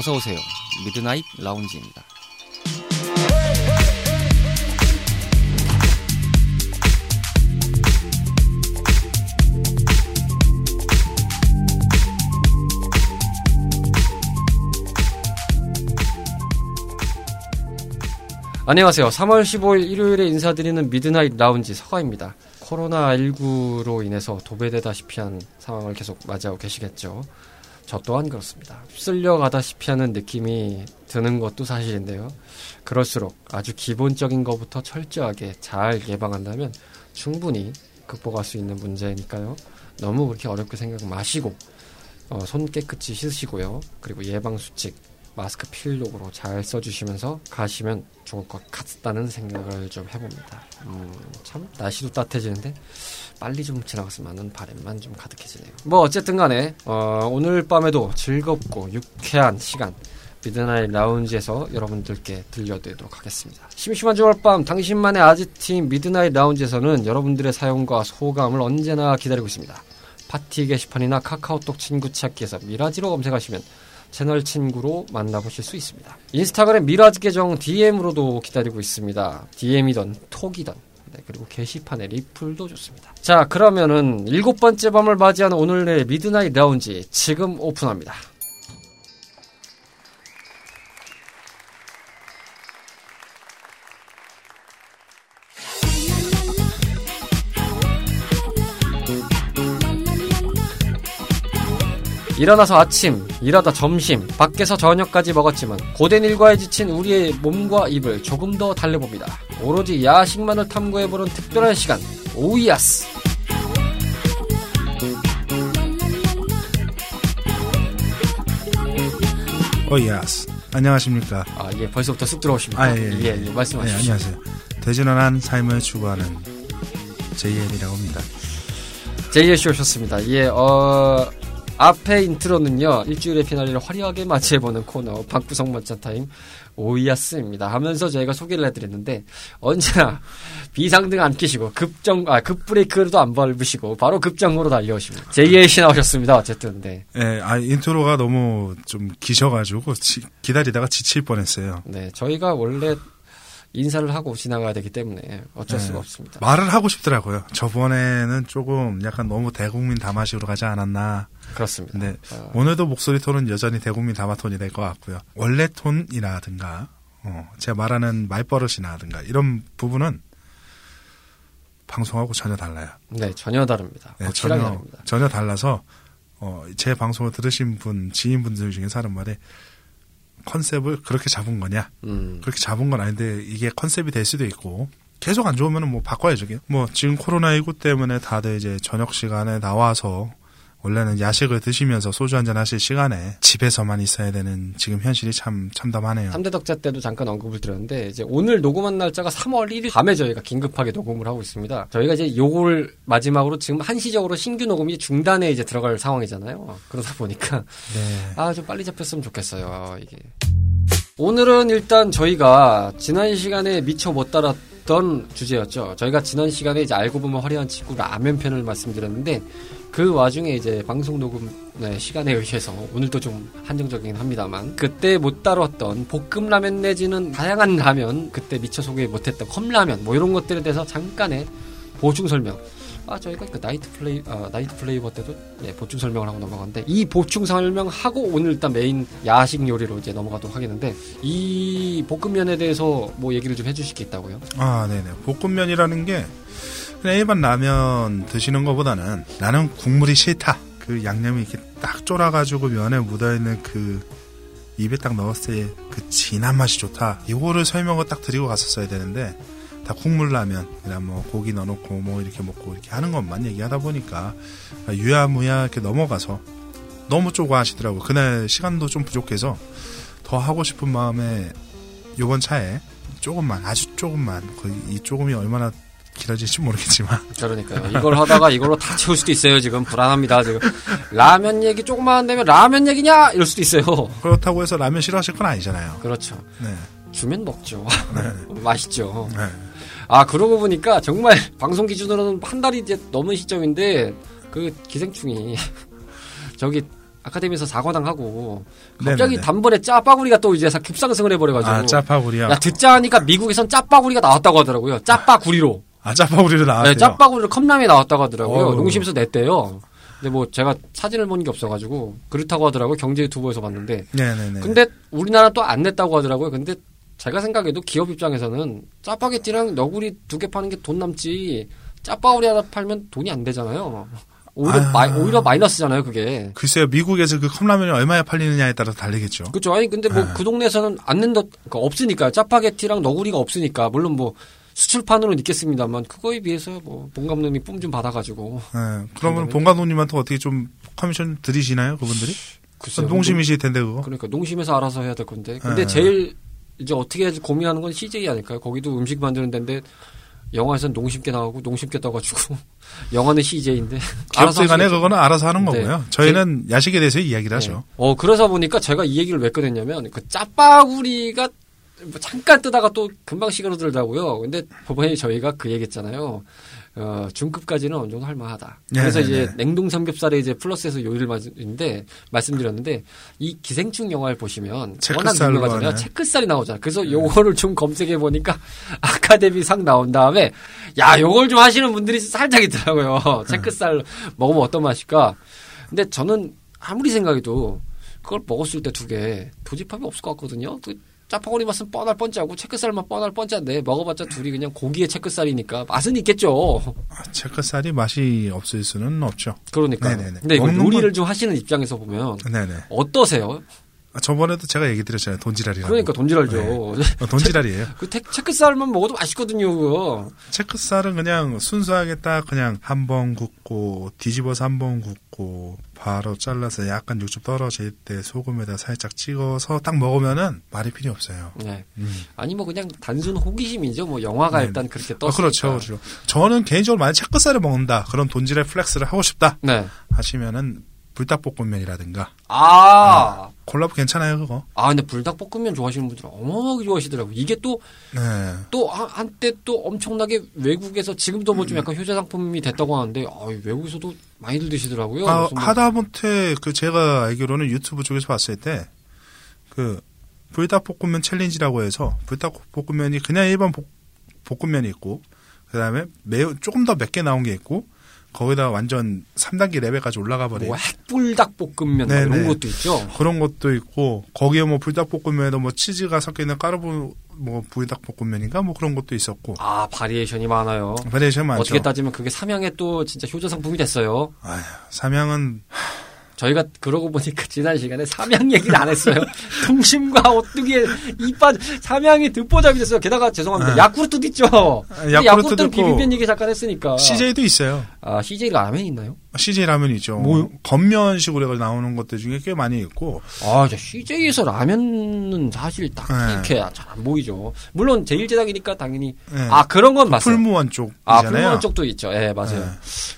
어서 오세요. 미드나잇 라운지입니다. 안녕하세요. 3월 15일 일요일에 인사드리는 미드나잇 라운지 서가입니다. 코로나19로 인해서 도배되다시피 한 상황을 계속 맞이하고 계시겠죠. 저 또한 그렇습니다. 쓸려가다시피 하는 느낌이 드는 것도 사실인데요. 그럴수록 아주 기본적인 것부터 철저하게 잘 예방한다면 충분히 극복할 수 있는 문제니까요. 너무 그렇게 어렵게 생각 마시고 어, 손 깨끗이 씻으시고요. 그리고 예방 수칙 마스크 필독으로 잘 써주시면서 가시면 좋을 것 같다는 생각을 좀 해봅니다. 음, 참 날씨도 따뜻해지는데 빨리 좀 지나갔으면 하는 바람만 좀 가득해지네요. 뭐 어쨌든 간에 어, 오늘 밤에도 즐겁고 유쾌한 시간 미드나잇 라운지에서 여러분들께 들려드리도록 하겠습니다. 심심한 주말 밤 당신만의 아지트인 미드나잇 라운지에서는 여러분들의 사연과 소감을 언제나 기다리고 있습니다. 팟티 게시판이나 카카오톡 친구 찾기에서 미라지로 검색하시면 채널 친구로 만나보실 수 있습니다. 인스타그램 미라지 계정 DM으로도 기다리고 있습니다. DM이던 톡이던 네, 그리고 게시판에 리플도 좋습니다. 자, 그러면은 일곱 번째 밤을 맞이하는 오늘의 미드나잇 라운지 지금 오픈합니다. 일어나서 아침, 일하다 점심, 밖에서 저녁까지 먹었지만 고된 일과에 지친 우리의 몸과 입을 조금 더 달래봅니다. 오로지 야식만을 탐구해보는 특별한 시간, 오이아스. 오이아스. 안녕하십니까. 아, 예, 벌써부터 쑥 들어오십니까? 아, 예, 예, 예, 예, 말씀하십시오. 네, 안녕하세요. 대전환한 삶을 추구하는 JL이라고 합니다. JL씨 오셨습니다. 예, 어, 앞에 인트로는요, 일주일의 피날레를 화려하게 맞이해보는 코너, 방구석 맞자 타임, 오이아스입니다. 하면서 저희가 소개를 해드렸는데, 언제나 비상등 안 켜시고, 급정, 아, 급브레이크도 안 밟으시고, 바로 급정으로 달려오십니다. JL씨 나오셨습니다, 어쨌든, 네. 예, 아, 인트로가 너무 좀 기셔가지고, 지- 기다리다가 지칠 뻔 했어요. 네, 저희가 원래 인사를 하고 지나가야 되기 때문에 어쩔 네. 수가 없습니다. 말을 하고 싶더라고요. 저번에는 조금 약간 너무 대국민 담화식으로 가지 않았나. 그렇습니다. 근데 어, 오늘도 목소리 톤은 여전히 대국민 담화 톤이 될 것 같고요. 원래 톤이라든가, 어, 제가 말하는 말버릇이라든가, 이런 부분은 방송하고 전혀 달라요. 네, 전혀 다릅니다. 네, 전혀, 다릅니다. 전혀 달라서, 어, 제 방송을 들으신 분, 지인분들 중에 사는 말에, 컨셉을 그렇게 잡은 거냐? 음, 그렇게 잡은 건 아닌데, 이게 컨셉이 될 수도 있고, 계속 안 좋으면 뭐 바꿔야죠. 뭐, 지금 코로나19 때문에 다들 이제 저녁 시간에 나와서, 원래는 야식을 드시면서 소주 한잔 하실 시간에 집에서만 있어야 되는 지금 현실이 참 참담하네요. 3대 덕자 때도 잠깐 언급을 드렸는데 이제 오늘 녹음한 날짜가 3월 1일 밤에 저희가 긴급하게 녹음을 하고 있습니다. 저희가 이제 요걸 마지막으로 지금 한시적으로 신규 녹음이 중단에 이제 들어갈 상황이잖아요. 그러다 보니까 네. 아좀 빨리 잡혔으면 좋겠어요. 이게 오늘은 일단 저희가 지난 시간에 미처 못 달았던 주제였죠. 저희가 지난 시간에 이제 알고 보면 화려한 친구 라면 편을 말씀드렸는데 그 와중에 이제 방송 녹음 네, 시간에 의해서 오늘도 좀 한정적이긴 합니다만 그때 못 다뤘던 볶음 라면 내지는 다양한 라면 그때 미처 소개 못했던 컵라면 뭐 이런 것들에 대해서 잠깐의 보충 설명. 아 저희가 그 Night Fla- 아, Night Flavor 때도 예, 보충 설명을 하고 넘어갔는데 이 보충 설명하고 오늘 일단 메인 야식 요리로 이제 넘어가도록 하겠는데 이 볶음면에 대해서 뭐 얘기를 좀 해주실 게 있다고요? 아, 네네. 볶음면이라는 게 그냥 일반 라면 드시는 것보다는 나는 국물이 싫다. 그 양념이 이렇게 딱 쫄아가지고 면에 묻어있는 그 입에 딱 넣었을 때 그 진한 맛이 좋다. 이거를 설명을 딱 드리고 갔었어야 되는데 다 국물 라면 그냥 뭐 고기 넣어놓고 뭐 이렇게 먹고 이렇게 하는 것만 얘기하다 보니까 유야무야 이렇게 넘어가서 너무 쪼고하시더라고. 그날 시간도 좀 부족해서 더 하고 싶은 마음에 요번 차에 조금만 아주 조금만 거의 이 조금이 얼마나 길어질지 모르겠지만 그러니까요. 이걸 하다가 이걸로 다 채울 수도 있어요. 지금 불안합니다. 지금 라면 얘기 조금만 되면 라면 얘기냐 이럴 수도 있어요. 그렇다고 해서 라면 싫어하실 건 아니잖아요. 그렇죠. 네. 주면 먹죠. 네. 맛있죠. 네. 아 그러고 보니까 정말 방송 기준으로는 한 달이 이제 넘은 시점인데 그 기생충이 저기 아카데미에서 사과당 하고 갑자기 네네네. 단번에 짜파구리가 또 이제 급상승을 해버려가지고 아, 짜파구리요. 야 듣자 하니까 미국에선 짜파구리가 나왔다고 하더라고요. 짜파구리로. 아, 짜파구리로 나왔대요. 네, 짜파구리로 컵라면에 나왔다고 하더라고요. 어우. 농심에서 냈대요. 근데 뭐 제가 사진을 본 게 없어가지고 그렇다고 하더라고요. 경제 유튜버에서 봤는데. 네네네. 근데 우리나라 또 안 냈다고 하더라고요. 근데 제가 생각해도 기업 입장에서는 짜파게티랑 너구리 두 개 파는 게 돈 남지 짜파구리 하나 팔면 돈이 안 되잖아요. 오히려, 아. 마이, 오히려 마이너스잖아요, 그게. 글쎄요, 미국에서 그 컵라면이 얼마에 팔리느냐에 따라 다르겠죠. 그렇죠. 아니 근데 뭐 네. 그 동네에서는 안 낸다, 그러니까 없으니까 짜파게티랑 너구리가 없으니까 물론 뭐 수출판으로는 있겠습니다만 그거에 비해서 뭐 본감독이 뿜좀 받아가지고 예, 그러면 본 감독님한테 어떻게 좀 커미션 드리시나요, 그분들이? 글쎄요. 농심이실 텐데 그거. 그러니까 농심에서 알아서 해야 될 건데. 근데 네. 제일 이제 어떻게 해야지 고민하는 건 CJ 아닐까요? 거기도 음식 만드는 데인데 영화에서는 농심께 나오고 농심께 떠가지고 영화는 CJ인데 기업들 간에 그거는 알아서 하는 네. 거고요. 저희는 야식에 대해서 이야기를 하죠. 네. 어 그러다 보니까 제가 이 얘기를 왜 꺼냈냐면 그 짜파구리가 뭐 잠깐 뜨다가 또 금방 시그러들더라고요. 근데 법원에 저희가 그 얘기했잖아요. 어, 중급까지는 어느 정도 할만하다. 네, 그래서 네, 이제 네. 냉동 삼겹살에 이제 플러스해서 요리를 만드는데 말씀드렸는데 이 기생충 영화를 보시면 워낙 유명하잖아요. 체크살이 나오잖아요. 그래서 요거를 좀 검색해 보니까 아카데미 상 나온 다음에 야 요걸 좀 하시는 분들이 살짝 있더라고요. 체크살 먹으면 어떤 맛일까? 근데 저는 아무리 생각해도 그걸 먹었을 때 두 개 도집합이 없을 것 같거든요. 그 짜파구리 맛은 뻔할 뻔짜고 체크살만 뻔할 뻔짜인데 먹어봤자 둘이 그냥 고기의 체크살이니까 맛은 있겠죠. 아, 체크살이 맛이 없을 수는 없죠. 그러니까. 네네네. 근데 이거 요리를 건- 좀 하시는 입장에서 보면 네네. 어떠세요? 아, 저번에도 제가 얘기 드렸잖아요. 돈지랄이라고. 그러니까 돈질알죠. 어, 돈지랄이에요. 그 테- 체크살만 먹어도 맛있거든요. 그거. 채끝살은 그냥 순수하게 딱 그냥 한 번 굽고 뒤집어서 한 번 굽고 바로 잘라서 약간 육즙 떨어질 때 소금에다 살짝 찍어서 딱 먹으면은 말이 필요 없어요. 네. 음. 아니 뭐 그냥 단순 호기심이죠. 뭐 영화가 네. 일단 그렇게 아, 떴으니까. 그렇죠, 그렇죠. 저는 개인적으로 만약 채끝살을 먹는다 그런 돈지랄 flex를 하고 싶다 네. 하시면은 불닭볶음면이라든가 아. 콜라보 괜찮아요 그거. 아, 근데 불닭볶음면 좋아하시는 분들은 어마어마하게 좋아하시더라고요. 이게 또, 네. 또, 한- 한때 또 엄청나게 외국에서 지금도 뭐 좀 약간 효자 상품이 됐다고 하는데, 아, 외국에서도 많이들 드시더라고요. 아, 뭐- 하다못해 그 제가 알기로는 유튜브 쪽에서 봤을 때 그 불닭볶음면 챌린지라고 해서 불닭볶음면이 그냥 일반 볶, 볶음면이 있고 그다음에 매우 조금 더 맵게 나온 게 있고 거기다 완전 3단계 레벨까지 올라가 버린 뭐 핵불닭볶음면 뭐 네, 이런 네. 것도 있죠. 그런 것도 있고 거기에 뭐 불닭볶음면에도 뭐 치즈가 섞여 있는 까르보 뭐 불닭볶음면인가 뭐 그런 것도 있었고 아, variation이 많아요. variation 많죠. 어떻게 따지면 그게 삼양의 또 진짜 효자 상품이 됐어요. 아휴, 삼양은 저희가 그러고 보니까 지난 시간에 삼양 얘기를 안 했어요. 농심과 오뚜기의 이빠 삼양이 듣보잡이 됐어요. 게다가 죄송합니다. 네. 야쿠르트도 있죠. 야쿠르트도 야쿠르트는 있고 비빔면 얘기 잠깐 했으니까. CJ도 있어요. 아, CJ가 라면이 있나요? CJ 라면이 있죠. 뭐요? 건면식으로 해서 나오는 것들 중에 꽤 많이 있고 아, 저 CJ에서 라면은 사실 딱 네. 이렇게 잘 안 보이죠. 물론 제일제당이니까 당연히 네. 아 그런 건 맞아요. 풀무원 아 쪽이잖아요. 풀무원 쪽도 있죠. 예, 맞아요. 네.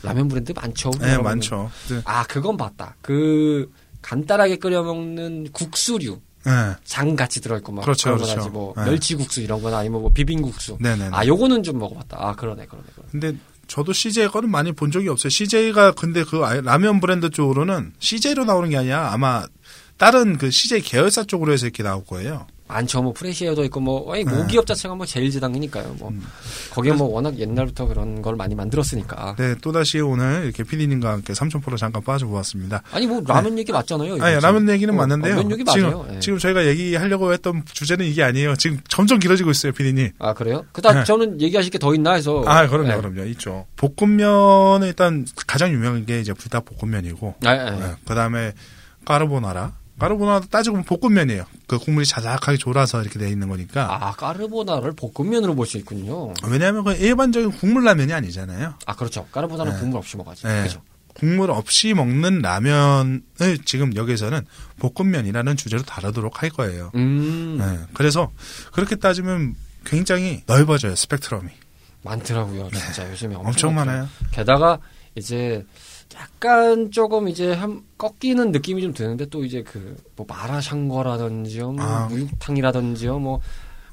라면 브랜드 많죠. 네, 많죠. 네. 아, 그건 봤다. 그 간단하게 끓여 먹는 국수류 네. 장 같이 들어있고 막 그렇죠, 그런 그렇죠. 뭐 네. 멸치국수 이런 거나 아니면 뭐 비빔국수. 네네. 아, 요거는 좀 먹어봤다. 아, 그러네, 그러네, 그러네. 근데 저도 CJ 거는 많이 본 적이 없어요. CJ가 근데 그 라면 브랜드 쪽으로는 CJ로 나오는 게 아니라 아마 다른 그 CJ 계열사 쪽으로 해서 이렇게 나올 거예요. 많죠. 뭐 프레시에어도 있고 뭐 아니 네. 모기업 자체가 뭐 제일제당이니까요. 뭐 음. 거기에 뭐 워낙 옛날부터 그런 걸 많이 만들었으니까. 네, 또 다시 오늘 이렇게 PD님과 함께 삼촌포로 잠깐 빠져보았습니다. 아니 뭐 라면 얘기 맞잖아요. 아니. 라면 얘기는 어, 맞는데요. 라면 얘기 지금, 맞아요. 예. 지금 저희가 얘기하려고 했던 주제는 이게 아니에요. 지금 점점 길어지고 있어요, PD님. 아 그래요? 그다음 네. 저는 얘기하실 게 더 있나 해서. 아, 그럼요, 네. 그럼요. 있죠. 볶음면은 일단 가장 유명한 게 이제 불닭 볶음면이고, 아, 아, 네, 그 다음에 까르보나라. 까르보나라도 따지고 보면 볶음면이에요. 그 국물이 자작하게 졸아서 이렇게 돼 있는 거니까. 아 까르보나를 볶음면으로 볼 수 있군요. 왜냐하면 그 일반적인 국물 라면이 아니잖아요. 아 그렇죠. 까르보나는 네. 국물 없이 먹어야지. 네. 그렇죠. 국물 없이 먹는 라면을 지금 여기서는 볶음면이라는 주제로 다루도록 할 거예요. 음 네, 그래서 그렇게 따지면 굉장히 넓어져요 스펙트럼이 많더라고요. 진짜 요즘에 엄청, 네. 엄청 많아요. 게다가 이제 약간 조금 이제 한 꺾이는 느낌이 좀 드는데 또 이제 그 뭐 마라샹궈라든지요, 뭐 아. 무육탕이라든지요, 뭐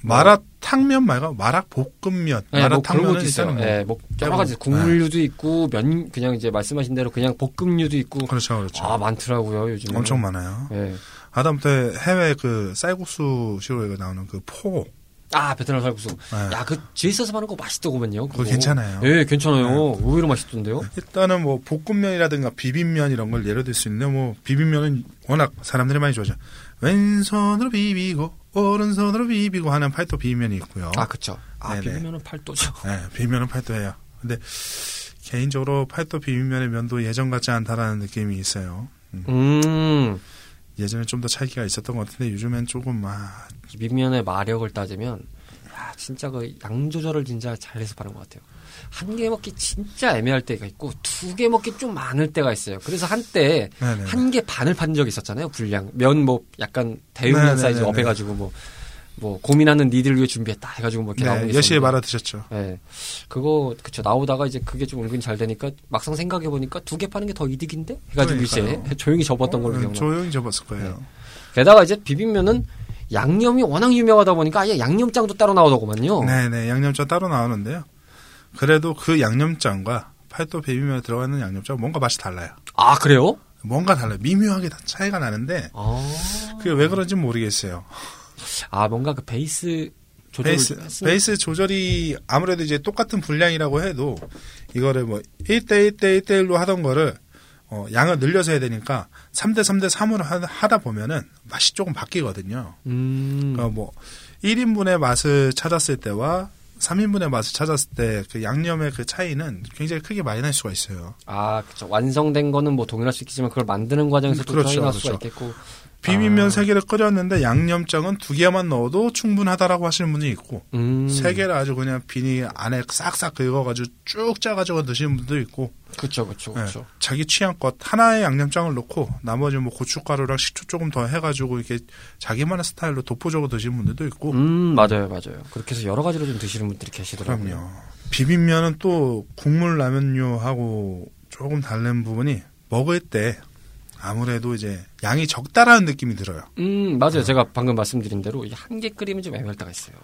마라탕면 말고 마라볶음면, 네, 뭐 마라탕면은 것도 있어요. 뭐 예, 뭐 여러 가지 국물류도 있고 면 그냥 이제 말씀하신 대로 그냥 볶음류도 있고 그렇죠, 그렇죠. 아 많더라고요 요즘. 엄청 많아요. 예. 하다못해 해외 그 쌀국수 시로에 나오는 그 포, 아 베트남 쌀국수. 네. 야그 뒤에 있어서 하는 거 맛있더구만요. 그거 괜찮아요. 예, 괜찮아요. 의외로 맛있던데요. 일단은 뭐 볶음면이라든가 비빔면 이런 걸 예로 들 수 있는데 뭐 비빔면은 워낙 사람들이 많이 좋아하죠. 왼손으로 비비고 오른손으로 비비고 하는 팔도 비빔면이 있고요. 아 그쵸. 아 네네. 비빔면은 팔도죠. 네, 비빔면은 팔도예요. 근데 개인적으로 팔도 비빔면의 면도 예전 같지 않다라는 느낌이 있어요. 음. 음. 예전에 좀더 차이가 있었던 것 같은데 요즘엔 조금 아, 비빔면의 마력을 따지면 야 진짜 그 양 조절을 진짜 잘해서 파는 것 같아요. 한 개 먹기 진짜 애매할 때가 있고 두 개 먹기 좀 많을 때가 있어요. 그래서 한때. 한 개 반을 판 적이 있었잖아요. 분량 면 뭐 약간 대용량. size up해 가지고 뭐 뭐 고민하는 니들 위해 준비했다 해가지고 뭐 이렇게 나오는 네, 게 여시에. 말아 드셨죠. 예. 그거 그쵸 나오다가 이제 그게 좀 은근 잘 되니까 막상 생각해 보니까 두 개 파는 게 더 이득인데 해가지고 이제 그러니까요. 조용히 접었던 걸로 어, 기억나. 조용히 접었을 거예요. 게다가 이제 비빔면은 양념이 워낙 유명하다 보니까 아예 양념장도 따로 나오더구만요. 네네 양념장 따로 나오는데요. 그래도 그 양념장과 팔도 비빔면에 들어가는 양념장 뭔가 맛이 달라요. 아 그래요? 뭔가 달라요. 미묘하게 다 차이가 나는데 아, 그게 왜 그런지 모르겠어요. 아 뭔가 그 베이스 조절 베이스 베이스 조절이 아무래도 이제 똑같은 분량이라고 해도 이거를 뭐 1대 1대 1대 1로 하던 거를 어, 양을 늘려서 해야 되니까 3대 3대 3으로 하다 보면은 맛이 조금 바뀌거든요. 음. 그러니까 뭐 1인분의 맛을 찾았을 때와 3인분의 맛을 찾았을 때 그 양념의 그 차이는 굉장히 크게 많이 날 수가 있어요. 아 그쵸 완성된 거는 뭐 동일할 수 있겠지만 그걸 만드는 과정에서 또 그렇죠, 차이 날 수가 그렇죠. 있겠고 비빔면 아. 세 개를 끓였는데 양념장은 두 개만 넣어도 충분하다라고 하시는 분이 있고 음. 세 개를 아주 그냥 비닐 안에 싹싹 긁어가지고 쭉 짜가지고 드시는 분도 있고. 그쵸 그쵸 예, 그쵸. 자기 취향껏 하나의 양념장을 넣고 나머지 뭐 고춧가루랑 식초 조금 더 해가지고 이렇게 자기만의 스타일로 독보적으로 드시는 분들도 있고. 음 맞아요 맞아요. 그렇게 해서 여러 가지로 좀 드시는 분들이 계시더라고요. 그럼요. 비빔면은 또 국물 라면류하고 조금 다른 부분이 먹을 때 아무래도 이제 양이 적다라는 느낌이 들어요. 음 맞아요. 제가 방금 말씀드린 대로 한 개 끓이면 좀 애매할 때가 있어요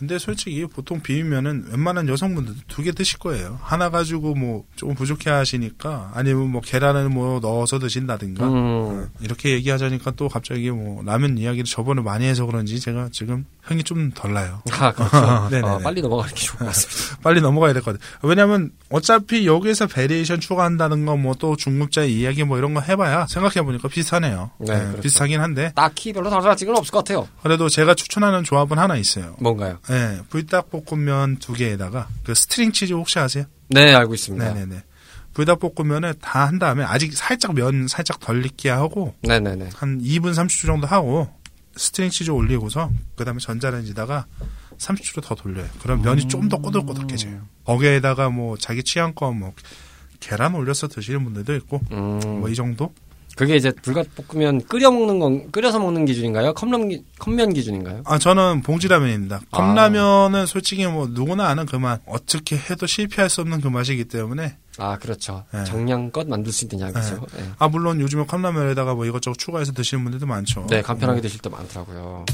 근데 솔직히 보통 비빔면은 웬만한 여성분들도 두 개 드실 거예요. 하나 가지고 뭐 조금 부족해 하시니까 아니면 뭐 계란을 뭐 넣어서 드신다든가 음. 어, 이렇게 얘기하자니까 또 갑자기 뭐 라면 이야기를 저번에 많이 해서 그런지 제가 지금 흥이 좀 덜 나요. 아 그렇죠. 어, 빨리 넘어가는 게 좋을 것 같습니다 빨리 넘어가야 될 것 같아요. 왜냐면 어차피 여기에서 variation 추가한다는 거 뭐 또 중급자 이야기 뭐 이런 거 해봐야 생각해보니까 비슷하네요. 네, 그렇죠. 비슷하긴 한데 딱히 별로 달라지는 건 없을 것 같아요 그래도 제가 추천하는 조합은 하나 있어요. 뭔가요 네, 불닭 볶음면 두 개에다가 그 string 치즈 혹시 아세요? 네 알고 있습니다 네네네. 불닭 볶음면을 다 한 다음에 아직 살짝 면 살짝 덜 익게 하고 네네네 한 2분 30초 정도 하고 string 치즈 올리고서 그 다음에 전자레인지다가 30초 더 돌려요. 그럼 면이 좀 더 꼬들꼬들해져요. 거기에다가 뭐 자기 취향껏 뭐 계란 올려서 드시는 분들도 있고 음. 뭐이 정도? 그게 이제 불닭볶음면 끓여 먹는 건 끓여서 먹는 기준인가요? 컵면 기- 컵면 기준인가요? 아 저는 봉지라면입니다. 아. 컵라면은 솔직히 뭐 누구나 아는 그 맛, 어떻게 해도 실패할 수 없는 그 맛이기 때문에 아 그렇죠. 네. 정량껏 만들 수 있느냐 그죠? 네. 아 물론 요즘에 컵라면에다가 뭐 이것저것 추가해서 드시는 분들도 많죠. 네, 간편하게 뭐 드실 때 많더라고요.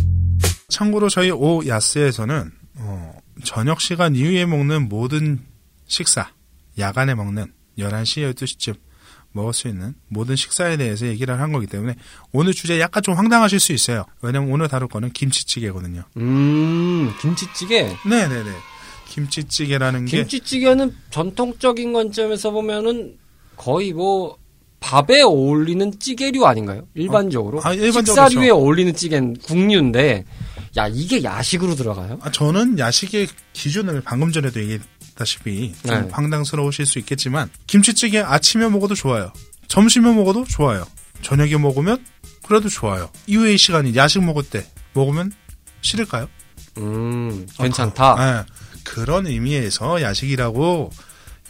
참고로 저희 오 야스에서는 어, 저녁 시간 이후에 먹는 모든 식사, 야간에 먹는 11시, 12시쯤 먹을 수 있는 모든 식사에 대해서 얘기를 한 거기 때문에 오늘 주제 약간 좀 황당하실 수 있어요. 왜냐면 오늘 다룰 거는 김치찌개거든요. 음, 김치찌개. 네네네. 김치찌개라는 게 김치찌개는 전통적인 관점에서 보면은 거의 뭐 밥에 어울리는 찌개류 아닌가요? 일반적으로. 아, 일반적으로 식사류에 그렇죠. 어울리는 찌개는 국류인데, 야 이게 야식으로 들어가요? 아, 저는 야식의 기준을 방금 전에도 얘기 했다시피 좀 네. 황당스러우실 수 있겠지만 김치찌개 아침에 먹어도 좋아요. 점심에 먹어도 좋아요. 저녁에 먹으면 그래도 좋아요. 이후의 시간이 야식 먹을 때 먹으면 싫을까요? 음, 괜찮다. 네. 그런 의미에서 야식이라고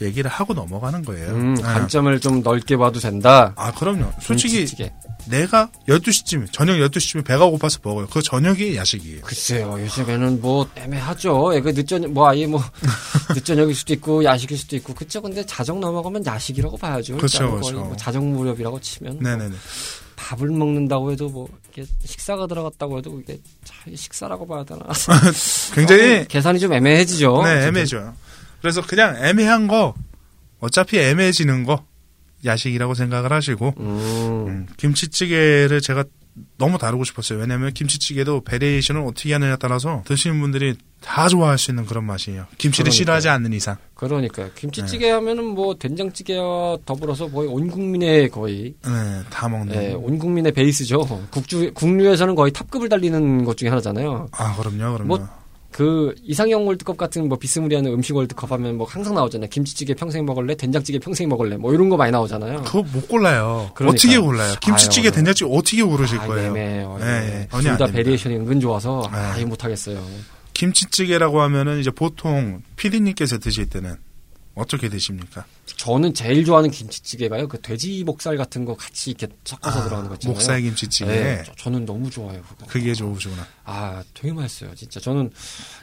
얘기를 하고 넘어가는 거예요. 음, 네. 관점을 좀 넓게 봐도 된다. 아, 그럼요. 솔직히 김치찌개. 내가 12시쯤, 저녁 12시쯤에 배가 고파서 먹어요. 그 저녁이 야식이에요. 글쎄요, 요즘에는 뭐 애매하죠. 예, 그 늦저녁, 뭐 아예 뭐 늦저녁일 수도 있고 야식일 수도 있고 그쵸. 근데 자정 넘어가면 야식이라고 봐야죠. 그렇죠, 그렇죠. 뭐 자정 무렵이라고 치면 네네네. 밥을 먹는다고 해도 뭐 이게 식사가 들어갔다고 해도 이게 참 식사라고 봐야 되나? 굉장히 어, 계산이 좀 애매해지죠. 네, 애매해져요. 그래서 그냥 애매한 거 어차피 애매해지는 거 야식이라고 생각을 하시고 음, 음, 김치찌개를 제가 너무 다루고 싶었어요. 왜냐하면 김치찌개도 variation을 어떻게 하느냐에 따라서 드시는 분들이 다 좋아할 수 있는 그런 맛이에요. 김치를 그러니까요. 싫어하지 않는 이상. 그러니까요. 김치찌개 하면은 뭐 된장찌개와 더불어서 거의 온 국민의 거의 네, 다 먹는. 예, 온 국민의 베이스죠. 국주 국류에서는 거의 top급을 달리는 것 중에 하나잖아요. 아, 그럼요, 그럼요. 뭐, 그 이상형 월드컵 같은 뭐 비스무리한 음식 월드컵 하면 뭐 항상 나오잖아요. 김치찌개 평생 먹을래, 된장찌개 평생 먹을래, 뭐 이런 거 많이 나오잖아요. 그거 못 골라요. 그러니까요. 어떻게 골라요? 김치찌개, 아유, 된장찌개 어떻게 고르실 아, 거예요? 애매해요. 예, 예. 전혀 둘 다 안 됩니다. variation이 은근 좋아서 아, 네. 이거 못하겠어요. 김치찌개라고 하면은 이제 보통 피디님께서 드실 때는 어떻게 드십니까? 저는 제일 좋아하는 김치찌개가요. 그 돼지 목살 같은 거 같이 이렇게 섞어서 들어가는 거 있잖아요. 목살 김치찌개. 네, 저- 저는 너무 좋아요. 그거. 그게 좋으시구나. 아, 되게 맛있어요. 진짜 저는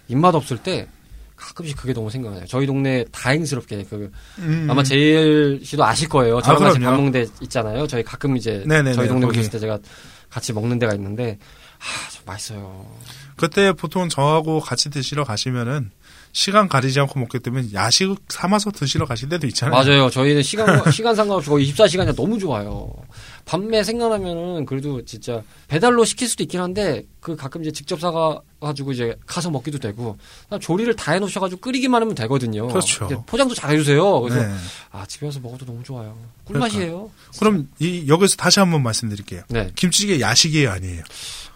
입맛 없을 때 가끔씩 그게 너무 생각나요. 저희 동네 다행스럽게 그 음. 아마 제일 씨도 아실 거예요. 저랑 아, 같이. 밥 먹는 데 있잖아요. 저희 가끔 이제 네네네, 저희 동네 거기. 오셨을 때 제가 같이 먹는 데가 있는데 아, 참 맛있어요. 그때 보통 저하고 같이 드시러 가시면은 시간 가리지 않고 먹기 때문에 야식 삼아서 드시러 가실 때도 있잖아요. 맞아요. 저희는 시간 시간 상관없이 거의 24시간이 너무 좋아요. 밤에 생각나면은 그래도 진짜 배달로 시킬 수도 있긴 한데 그 가끔 이제 직접 사가 가지고 이제 가서 먹기도 되고 조리를 다 해놓으셔 가지고 끓이기만 하면 되거든요. 그렇죠. 포장도 잘 해주세요. 그래서 네. 아 집에 와서 먹어도 너무 좋아요. 꿀맛이에요. 그럼 이 여기서 다시 한번 말씀드릴게요. 네. 김치찌개 야식이에요, 아니에요?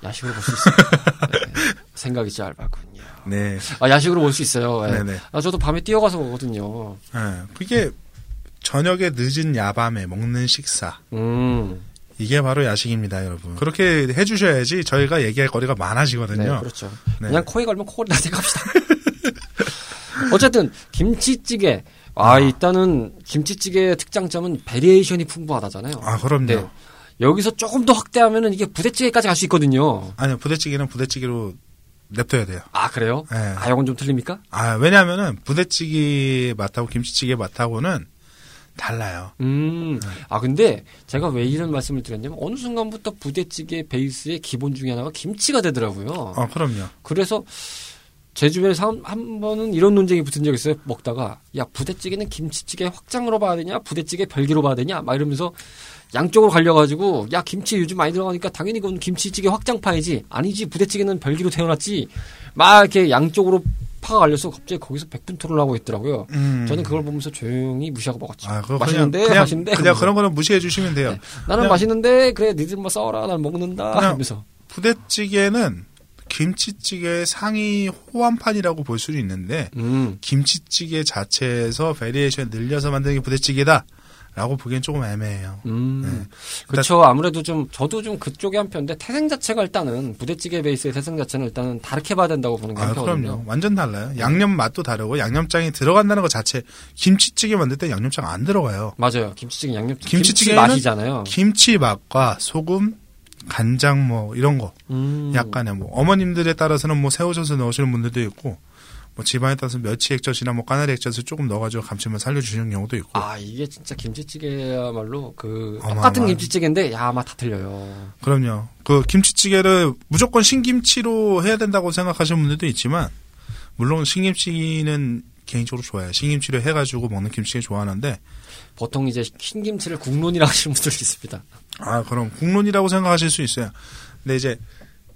야식으로 볼 수 있어요. 네. 생각이 짧았군요. 네. 아, 야식으로 볼 수 있어요. 예. 네네. 아, 저도 밤에 뛰어가서 먹거든요. 예, 그게 저녁에 늦은 야밤에 먹는 식사. 음. 이게 바로 야식입니다, 여러분. 그렇게 해주셔야지 저희가 얘기할 거리가 네, 많아지거든요. 그렇죠. 네. 그냥 코에 걸면 코걸이 나게 갑시다. 어쨌든, 김치찌개. 아, 일단은, 김치찌개의 특장점은 variation이 풍부하다잖아요. 아, 그럼요. 네. 여기서 조금 더 확대하면은 이게 부대찌개까지 갈 수 있거든요. 아니요, 부대찌개는 부대찌개로 냅둬야 돼요. 아, 그래요? 예. 아, 이건 좀 틀립니까? 아, 왜냐하면은 부대찌개 맛하고 김치찌개 맛하고는 달라요. 음. 아, 근데 제가 왜 이런 말씀을 드렸냐면, 어느 순간부터 부대찌개 베이스의 기본 중에 하나가 김치가 되더라고요. 어, 그럼요. 그래서 제 주변에서 한, 한 번은 이런 논쟁이 붙은 적이 있어요. 먹다가 야 부대찌개는 김치찌개 확장으로 봐야 되냐 부대찌개 별기로 봐야 되냐 막 이러면서 양쪽으로 갈려가지고 야 김치 요즘 많이 들어가니까 당연히 그건 김치찌개 확장파이지 아니지 부대찌개는 별기로 태어났지 막 이렇게 양쪽으로 파가 갈려서 갑자기 거기서 백분토를 하고 있더라고요. 음. 저는 그걸 보면서 조용히 무시하고 먹었죠. 아, 맛있는데 그냥, 그냥, 맛있는데 그냥 하면서. 그런 거는 무시해 주시면 돼요. 네. 나는 그냥- 맛있는데 그래 니들 뭐 싸워라 난 먹는다 그냥- 하면서 부대찌개는 김치찌개의 상위 호환판이라고 볼 수는 있는데 음 김치찌개 자체에서 variation 늘려서 만드는 게 부대찌개다. 라고 보기엔 조금 애매해요. 음. 네. 그렇죠. 아무래도 좀 저도 좀 그쪽에 한 편인데 태생 자체가 일단은 부대찌개 베이스의 태생 자체는 일단은 다르게 봐야 된다고 보는 게 아. 그럼요. 완전 달라요. 양념 맛도 다르고 양념장이 들어간다는 것 자체 김치찌개 만들 때 양념장 안 들어가요. 맞아요. 김치찌개 양념 김치 김치찌개는 맛이잖아요. 김치 맛과 소금, 간장 뭐 이런 거 음. 약간의 뭐 어머님들에 따라서는 뭐 새우젓을 넣으시는 분들도 있고 뭐 집안에 따라서 멸치 액젓이나 뭐 까나리 액젓을 조금 넣어가지고 감칠맛 살려주시는 경우도 있고 아 이게 진짜 김치찌개야말로 그 어마어마한- 똑같은 김치찌개인데 야 아마 다 틀려요. 그럼요. 그 김치찌개를 무조건 신김치로 해야 된다고 생각하시는 분들도 있지만 물론 신김치는 개인적으로 좋아해요. 신김치로 해가지고 먹는 김치를 좋아하는데 보통 이제 흰김치를 국론이라 하시는 분들이 있습니다. 아 그럼 국론이라고 생각하실 수 있어요. 근데 이제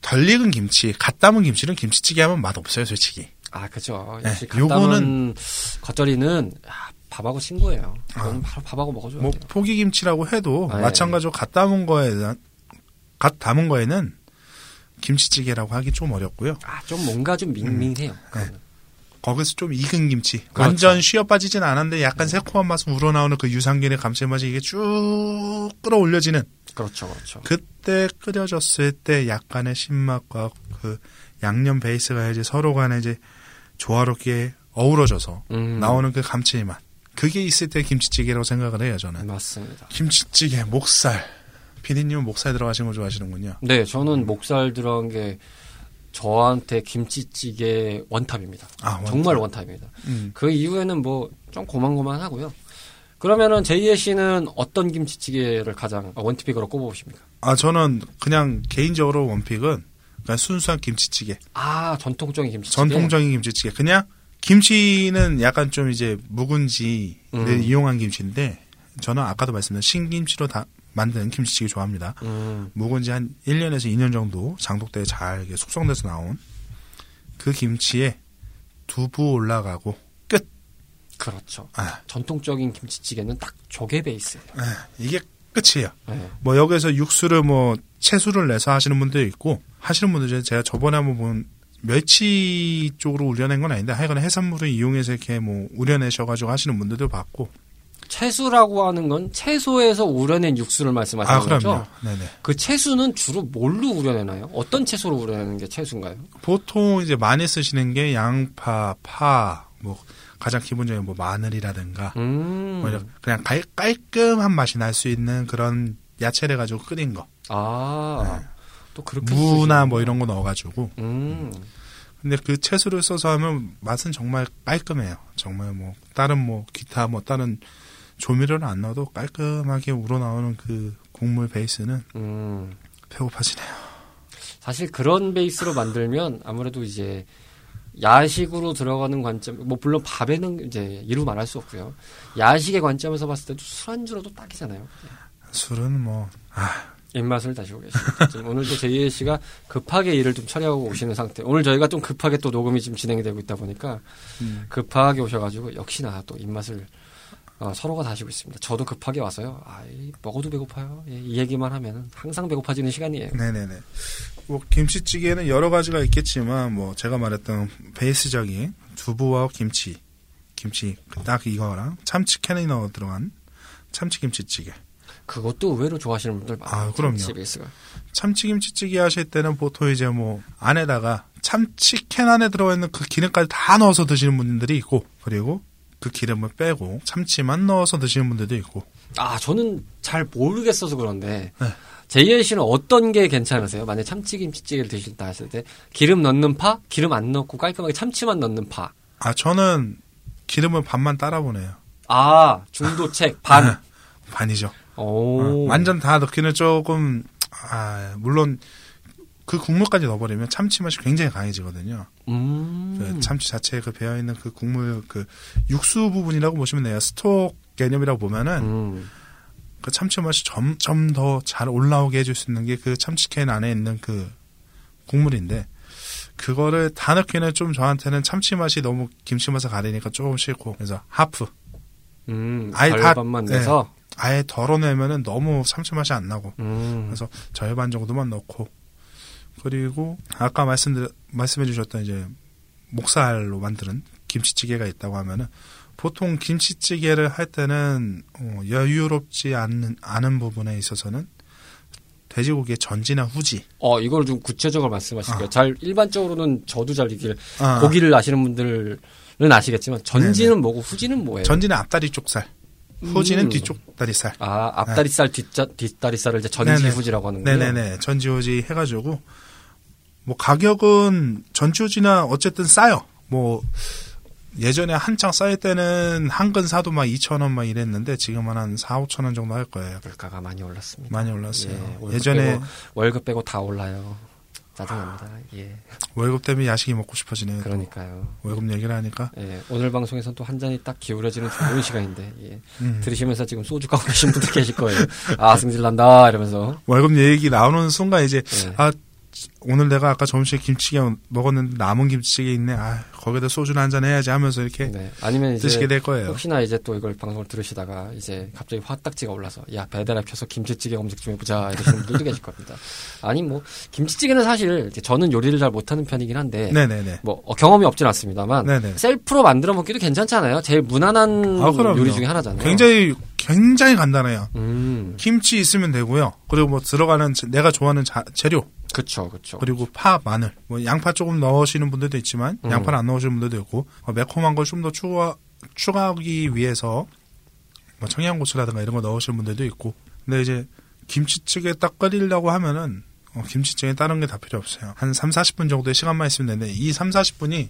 덜 익은 김치, 갓 담은 김치는 김치찌개 하면 맛 없어요, 솔직히. 아 그죠. 네, 역시 요거는- 요거는 겉절이는 야, 밥하고 친구예요. 이거는 아. 밥하고 먹어줘야 뭐 돼요. 포기김치라고 해도 네. 마찬가지로 갓 담은 거에 대한 갓 담은 거에는 김치찌개라고 하기 좀 어렵고요. 아 좀 뭔가 좀 밍밍해요. 그거는. 거기서 좀 익은 김치. 그렇죠. 완전 쉬어 빠지진 않았는데 약간 새콤한 맛은 우러나오는 그 유산균의 감칠맛이 이게 쭉 끌어올려지는 그렇죠, 그렇죠. 그때 끓여졌을 때 약간의 신맛과 그 양념 베이스가 이제 서로 간에 이제 조화롭게 어우러져서 음, 나오는 그 감칠맛. 그게 있을 때 김치찌개라고 생각을 해요, 저는. 맞습니다. 김치찌개, 목살. 피디님은 목살 들어가신 거 좋아하시는군요. 네, 저는 목살 들어간 게 저한테 김치찌개 원탑입니다. 아, 원탑. 정말 원탑입니다. 음. 그 이후에는 뭐 좀 고만고만하고요. 그러면은 제이의 씨는 어떤 김치찌개를 가장 원티픽으로 꼽아보십니까? 아 저는 그냥 개인적으로 원픽은 그냥 순수한 김치찌개. 아 전통적인 김치찌개. 전통적인 김치찌개. 그냥 김치는 약간 좀 이제 묵은지를 음. 이용한 김치인데 저는 아까도 말씀드린 신김치로 다 만든 김치찌개 좋아합니다. 음, 묵은지 한 1년에서 2년 정도 장독대에 잘 숙성돼서 나온 그 김치에 두부 올라가고 끝. 그렇죠. 아, 전통적인 김치찌개는 딱 조개 베이스예요. 아, 이게 끝이에요. 네. 뭐 여기서 육수를 뭐 채수를 내서 하시는 분도 있고 하시는 분들 중에 제가 저번에 한번 본 멸치 쪽으로 우려낸 건 아닌데 하여간 해산물을 이용해서 이렇게 뭐 우려내셔가지고 하시는 분들도 봤고 채수라고 하는 건 채소에서 우려낸 육수를 말씀하시는 아 거죠? 네네 그 채수는 주로 뭘로 우려내나요? 어떤 채소로 우려내는 게 채수인가요? 보통 이제 많이 쓰시는 게 양파 파 뭐 가장 기본적인 뭐 마늘이라든가 음. 뭐 그냥 깔, 깔끔한 맛이 날 수 있는 그런 야채를 가지고 끓인 거 아. 또 그렇게 무나 쓰시는구나. 뭐 이런 거 넣어가지고 음. 근데 그 채소를 써서 하면 맛은 정말 깔끔해요. 정말 뭐 다른 뭐 기타 뭐 다른 조미료를 안 넣어도 깔끔하게 우러나오는 그 국물 베이스는 음. 배고파지네요. 사실 그런 베이스로 만들면 아무래도 이제 야식으로 들어가는 관점, 뭐 물론 밥에는 이제 이루 말할 수 없고요. 야식의 관점에서 봤을 때도 술안주로도 딱이잖아요. 술은 뭐 아, 입맛을 다시고 계십니다. 지금 오늘도 제이혜 씨가 급하게 일을 좀 처리하고 오시는 상태. 오늘 저희가 좀 급하게 또 녹음이 지금 진행이 되고 있다 보니까 음, 급하게 오셔가지고 역시나 또 입맛을 어, 서로가 다시고 있습니다. 저도 급하게 와서요. 아, 이 먹어도 배고파요. 예, 이 얘기만 하면 항상 배고파지는 시간이에요. 네네네. 뭐 김치찌개는 여러 가지가 있겠지만 뭐 제가 말했던 베이스적인 두부와 김치, 김치 딱 이거랑 참치 캔이 넣어 들어간 참치 김치찌개. 그것도 의외로 좋아하시는 분들 많아요. 아, 그럼요. CBS가. 참치김치찌개 하실 때는 보통 이제 뭐 안에다가 참치 캔 안에 들어있는 그 기름까지 다 넣어서 드시는 분들이 있고 그리고 그 기름을 빼고 참치만 넣어서 드시는 분들도 있고 아, 저는 잘 모르겠어서 그런데 네. 제이엘 씨는 어떤 게 괜찮으세요? 만약 참치김치찌개를 드신다 하실 때 기름 넣는 파, 기름 안 넣고 깔끔하게 참치만 넣는 파. 아 저는 기름을 반만 따라 보내요 아, 중도책 반. 반이죠 오. 어, 완전 다 넣기는 조금 아 물론 그 국물까지 넣어버리면 참치 맛이 굉장히 강해지거든요 음. 그 참치 자체에 그 배어 있는 그 국물 그 육수 부분이라고 보시면 돼요 스톡 개념이라고 보면은 음. 그 참치 맛이 점점 더 잘 올라오게 해줄 수 있는 게 그 참치캔 안에 있는 그 국물인데 그거를 다 넣기는 좀 저한테는 참치 맛이 너무 김치 맛을 가리니까 조금 싫고 그래서 하프 음. 아예 다- 절반만 네. 내서. 아예 덜어내면은 너무 참치 맛이 안 나고 음. 그래서 절반 정도만 넣고 그리고 아까 말씀드 말씀해 주셨던 이제 목살로 만드는 김치찌개가 있다고 하면은 보통 김치찌개를 할 때는 어, 여유롭지 않는 않은 부분에 있어서는 돼지고기의 전지나 후지 어, 이걸 좀 구체적으로 말씀하실게요. 아. 잘 일반적으로는 저도 잘 이길 아, 고기를 아시는 분들은 아시겠지만 전지는 뭐고 후지는 뭐예요? 전지는 앞다리 쪽살 후지는 음. 뒤쪽 다리살 아, 앞다리살, 뒷자, 뒷다리살을 이제 전지 네네. 후지라고 하는군요. 네네네 전지후지 해가지고 뭐 가격은 전지후지나 어쨌든 싸요 뭐 예전에 한창 쌓일 때는 한근 사도 막 2천 원막 이랬는데 지금은 한 4, 5천 원 정도 할 거예요. 물가가 많이 올랐습니다. 많이 올랐어요. 예, 빼고, 월급 빼고 다 올라요. 짜증납니다. 예, 월급 때문에 야식이 먹고 싶어지네요. 그러니까요. 월급 얘기를 하니까. 예, 오늘 방송에선 또 한 잔이 딱 기울어지는 좋은 시간인데, 예. 음. 들으시면서 지금 소주 까고 계신 분들 계실 거예요. 아, 승질난다, 이러면서. 월급 얘기 나오는 순간 이제 예. 아 오늘 내가 아까 점심에 김치찌개 먹었는데 남은 김치찌개 있네. 아 거기다 소주를 한잔 해야지 하면서 이렇게 네. 아니면 이제 드시게 될 거예요. 혹시나 이제 또 이걸 방송을 들으시다가 이제 갑자기 화딱지가 올라서 야 배달앱 켜서 김치찌개 검색 좀 해보자 이러시는 분들도 계실 겁니다. 아니 뭐 김치찌개는 사실 저는 요리를 잘 못하는 편이긴 한데 네네네. 뭐 어, 경험이 없진 않습니다만 네네. 셀프로 만들어 먹기도 괜찮잖아요. 제일 무난한 아. 요리 중에 하나잖아요. 굉장히 굉장히 간단해요. 음 김치 있으면 되고요. 그리고 뭐 들어가는 재- 내가 좋아하는 자- 재료 그쵸 그쵸. 그리고 파, 마늘, 뭐 양파 조금 넣으시는 분들도 있지만 음. 양파를 안 넣으시는 분들도 있고 어, 매콤한 걸 좀 더 추가 추가하기 위해서 뭐 청양고추라든가 이런 거 넣으시는 분들도 있고 근데 이제 김치찌개 딱 끓이려고 하면은 어, 김치찌개 다른 게 다 필요 없어요. 한 3, 40분 정도의 시간만 있으면 되는데 이 3, 40분이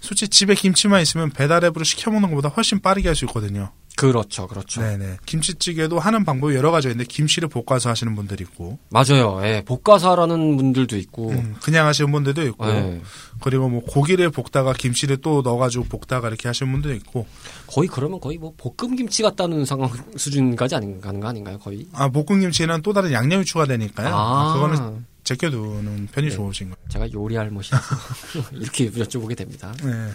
솔직히 집에 김치만 있으면 배달 앱으로 시켜 먹는 것보다 훨씬 빠르게 할 수 있거든요. 그렇죠, 그렇죠. 네네. 김치찌개도 하는 방법이 여러 가지 있는데 김치를 볶아서 하시는 분들이 있고, 맞아요. 예, 볶아서 하라는 분들도 있고. 음, 그냥 하시는 분들도 있고, 예, 그리고 뭐 고기를 볶다가 김치를 또 넣어가지고 볶다가 이렇게 하시는 분도 있고, 거의 그러면 거의 뭐 볶음 김치 같다는 상황 수준까지 아닌 가는 거 아닌가요? 거의. 아 볶음 김치는 또 다른 양념이 추가되니까요. 아, 아, 그거는 제껴두는 편이 네. 좋으신 거예요. 제가 요리할 못이라서 이렇게 여쭤보게 됩니다. 네.